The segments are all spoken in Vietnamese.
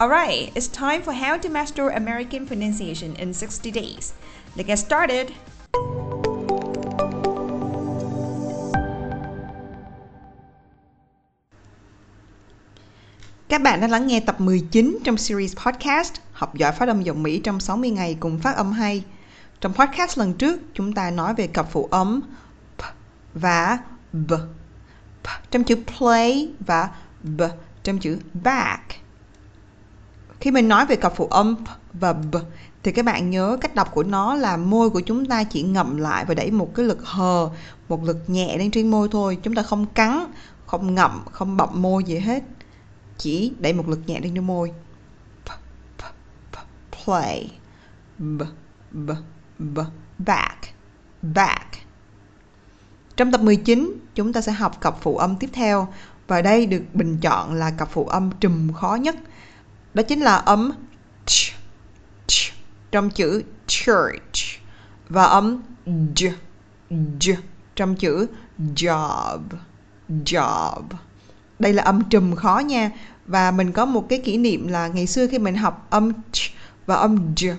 Alright, it's time for how to master American pronunciation in 60 days. Let's get started! Các bạn đã lắng nghe tập 19 trong series podcast Học giỏi phát âm giọng Mỹ trong 60 ngày cùng phát âm hay. Trong podcast lần trước, chúng ta nói về cặp phụ âm p và b. P trong chữ play và b trong chữ back. Khi mình nói về cặp phụ âm p và b thì các bạn nhớ cách đọc của nó là môi của chúng ta chỉ ngậm lại và đẩy một cái lực hờ, một lực nhẹ lên trên môi thôi. Chúng ta không cắn, không ngậm, không bậm môi gì hết. Chỉ đẩy một lực nhẹ lên trên môi. P, p, p, play. B, b, b, back. Back. Trong tập 19, chúng ta sẽ học cặp phụ âm tiếp theo và đây được bình chọn là cặp phụ âm trùm khó nhất – đó chính là âm ch, ch trong chữ church và âm j, j trong chữ job, job. Đây là âm trùm khó nha. Và mình có một cái kỷ niệm là ngày xưa khi mình học âm ch và âm j,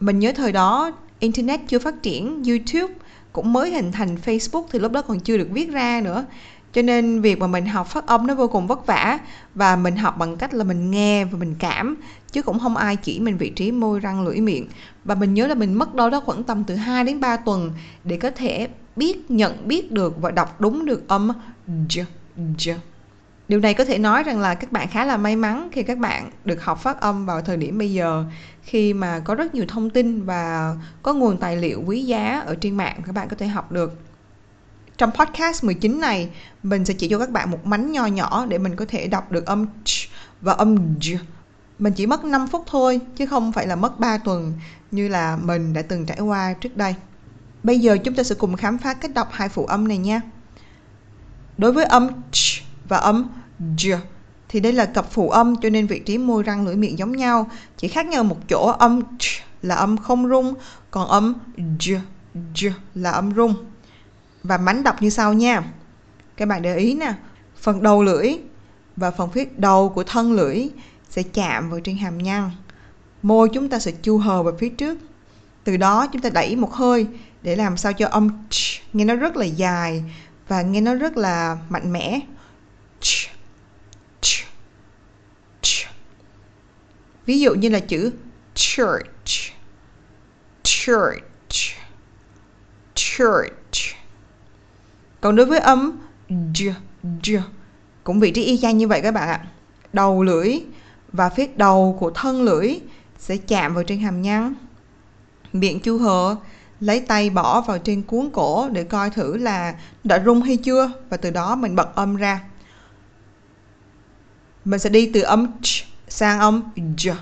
mình nhớ thời đó internet chưa phát triển, YouTube cũng mới hình thành Facebook thì lúc đó còn chưa được viết ra nữa cho nên việc mà mình học phát âm nó vô cùng vất vả và mình học bằng cách là mình nghe và mình cảm, chứ cũng không ai chỉ mình vị trí môi, răng, lưỡi, miệng và mình nhớ là mình mất đâu đó khoảng tầm từ 2 đến 3 tuần để có thể biết, nhận biết được và đọc đúng được âm j j Điều này có thể nói rằng là các bạn khá là may mắn khi các bạn được học phát âm vào thời điểm bây giờ, khi mà có rất nhiều thông tin và có nguồn tài liệu quý giá ở trên mạng các bạn có thể học được. Trong podcast 19 này, mình sẽ chỉ cho các bạn một mánh nho nhỏ để mình có thể đọc được âm ch và âm j. Mình chỉ mất 5 phút thôi, chứ không phải là mất 3 tuần như là mình đã từng trải qua trước đây. Bây giờ chúng ta sẽ cùng khám phá cách đọc hai phụ âm này nha. Đối với âm ch và âm j thì đây là cặp phụ âm cho nên vị trí môi răng lưỡi miệng giống nhau, chỉ khác nhau một chỗ âm ch là âm không rung, còn âm j, j là âm rung và mánh đọc như sau nha. Các bạn để ý nè phần đầu lưỡi và phần phía đầu của thân lưỡi sẽ chạm vào trên hàm nhăn. Môi chúng ta sẽ chu hờ vào phía trước. Từ đó chúng ta đẩy một hơi để làm sao cho âm ch, nghe nó rất là dài và nghe nó rất là mạnh mẽ. Ch, ch, ch. ví dụ như là chữ church church church còn đối với âm j, j cũng vị trí y chang như vậy các bạn ạ. Đầu lưỡi và phía đầu của thân lưỡi sẽ chạm vào trên hàm nhăn. Miệng chu hờ lấy tay bỏ vào trên cuốn cổ để coi thử là đã rung hay chưa và từ đó mình bật âm ra. Mình sẽ đi từ âm ch sang âm j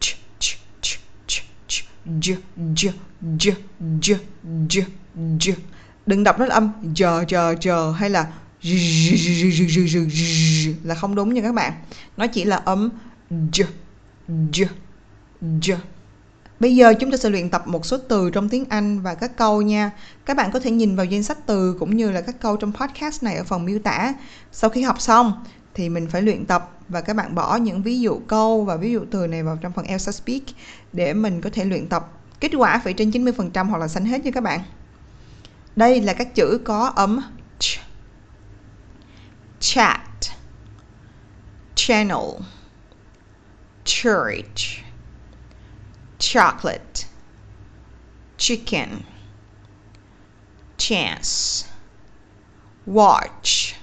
ch ch ch ch ch j j j j j j đừng đọc nó là âm chờ chờ chờ hay là là không đúng nha các bạn nó chỉ là âm j j j Bây giờ chúng ta sẽ luyện tập một số từ trong tiếng Anh và các câu nha. Các bạn có thể nhìn vào danh sách từ cũng như là các câu trong podcast này ở phần miêu tả. Sau khi học xong thì mình phải luyện tập và các bạn bỏ những ví dụ câu và ví dụ từ này vào trong phần Elsa Speak để mình có thể luyện tập. Kết quả phải trên 90% hoặc là xanh hết nha các bạn. Đây là các chữ có âm ch. Chat. Channel. Church. Chocolate. Chicken. Chance watch.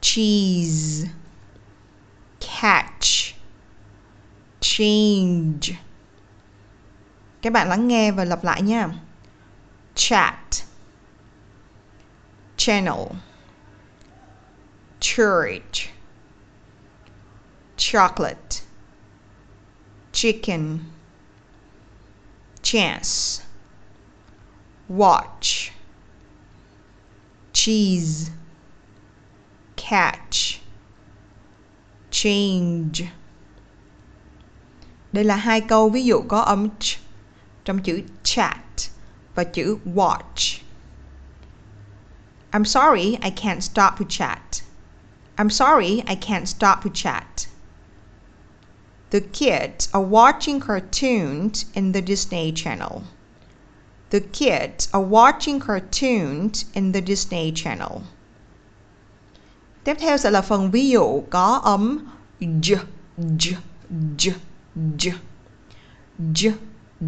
Cheese. Catch. Change. Các bạn lắng nghe và lặp lại nha chat channel, church, chocolate, chicken, chance, watch, cheese, catch, change. Đây là hai câu ví dụ có âm ch trong chữ chat. Và chữ watch I'm sorry I can't stop to chat I'm sorry I can't stop to chat The kids are watching cartoons in the Disney Channel. The kids are watching cartoons in the Disney Channel. Tiếp theo sẽ là phần ví dụ có âm j, j, j, j, j,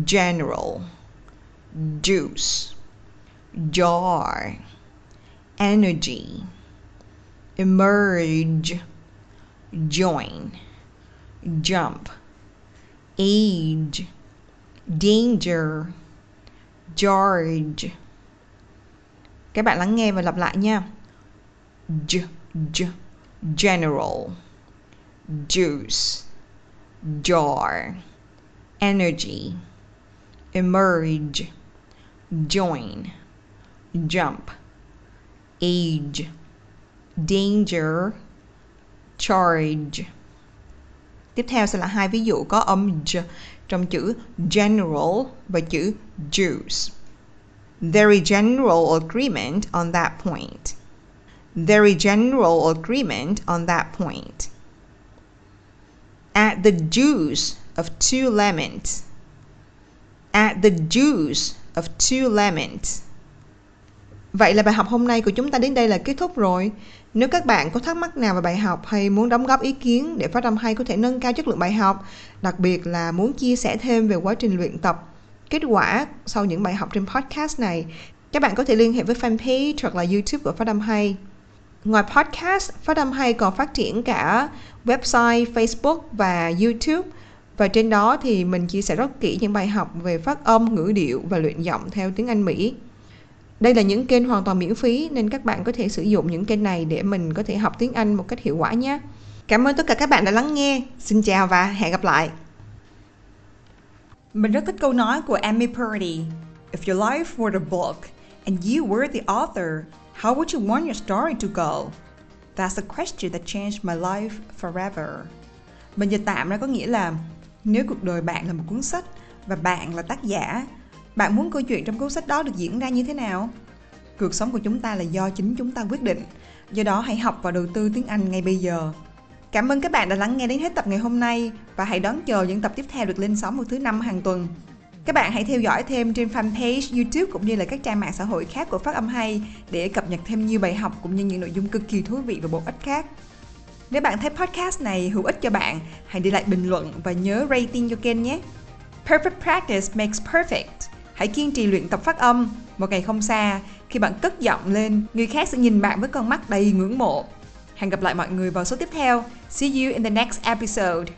general, juice, jar, energy, emerge, join, jump, age, danger, George. Các bạn lắng nghe và lặp lại nha. J, j, general, juice, jar, energy, emerge, join, jump, age, danger, charge. Tiếp theo sẽ là hai ví dụ có âm j trong chữ general và chữ juice. Is general agreement on that point. Is general agreement on that point. Add the juice of two lemons. Add the juice of two lemons. Vậy là bài học hôm nay của chúng ta đến đây là kết thúc rồi. Nếu các bạn có thắc mắc nào về bài học hay muốn đóng góp ý kiến để phát âm hay có thể nâng cao chất lượng bài học, đặc biệt là muốn chia sẻ thêm về quá trình luyện tập, kết quả sau những bài học trên podcast này, các bạn có thể liên hệ với fanpage hoặc là YouTube của Phát âm hay. Ngoài podcast, Phát âm hay còn phát triển cả website, Facebook và YouTube. Và trên đó thì mình chia sẻ rất kỹ những bài học về phát âm, ngữ điệu và luyện giọng theo tiếng Anh Mỹ. Đây là những kênh hoàn toàn miễn phí nên các bạn có thể sử dụng những kênh này để mình có thể học tiếng Anh một cách hiệu quả nhé. Cảm ơn tất cả các bạn đã lắng nghe. Xin chào và hẹn gặp lại. Mình rất thích câu nói của Amy Purdy. If your life were a book and you were the author, how would you want your story to go? That's a question that changed my life forever. Mình dịch tạm ra có nghĩa là nếu cuộc đời bạn là một cuốn sách và bạn là tác giả bạn muốn câu chuyện trong cuốn sách đó được diễn ra như thế nào? Cuộc sống của chúng ta là do chính chúng ta quyết định. Do đó hãy học và đầu tư tiếng Anh ngay bây giờ. Cảm ơn các bạn đã lắng nghe đến hết tập ngày hôm nay và hãy đón chờ những tập tiếp theo được lên sóng vào thứ năm hàng tuần. Các bạn hãy theo dõi thêm trên fanpage, YouTube cũng như là các trang mạng xã hội khác của Phát âm hay để cập nhật thêm nhiều bài học cũng như những nội dung cực kỳ thú vị và bổ ích khác. Nếu bạn thấy podcast này hữu ích cho bạn, hãy để lại bình luận và nhớ rating cho kênh nhé. Perfect practice makes perfect. Hãy kiên trì luyện tập phát âm. Một ngày không xa, khi bạn cất giọng lên, người khác sẽ nhìn bạn với con mắt đầy ngưỡng mộ. Hẹn gặp lại mọi người vào số tiếp theo. See you in the next episode.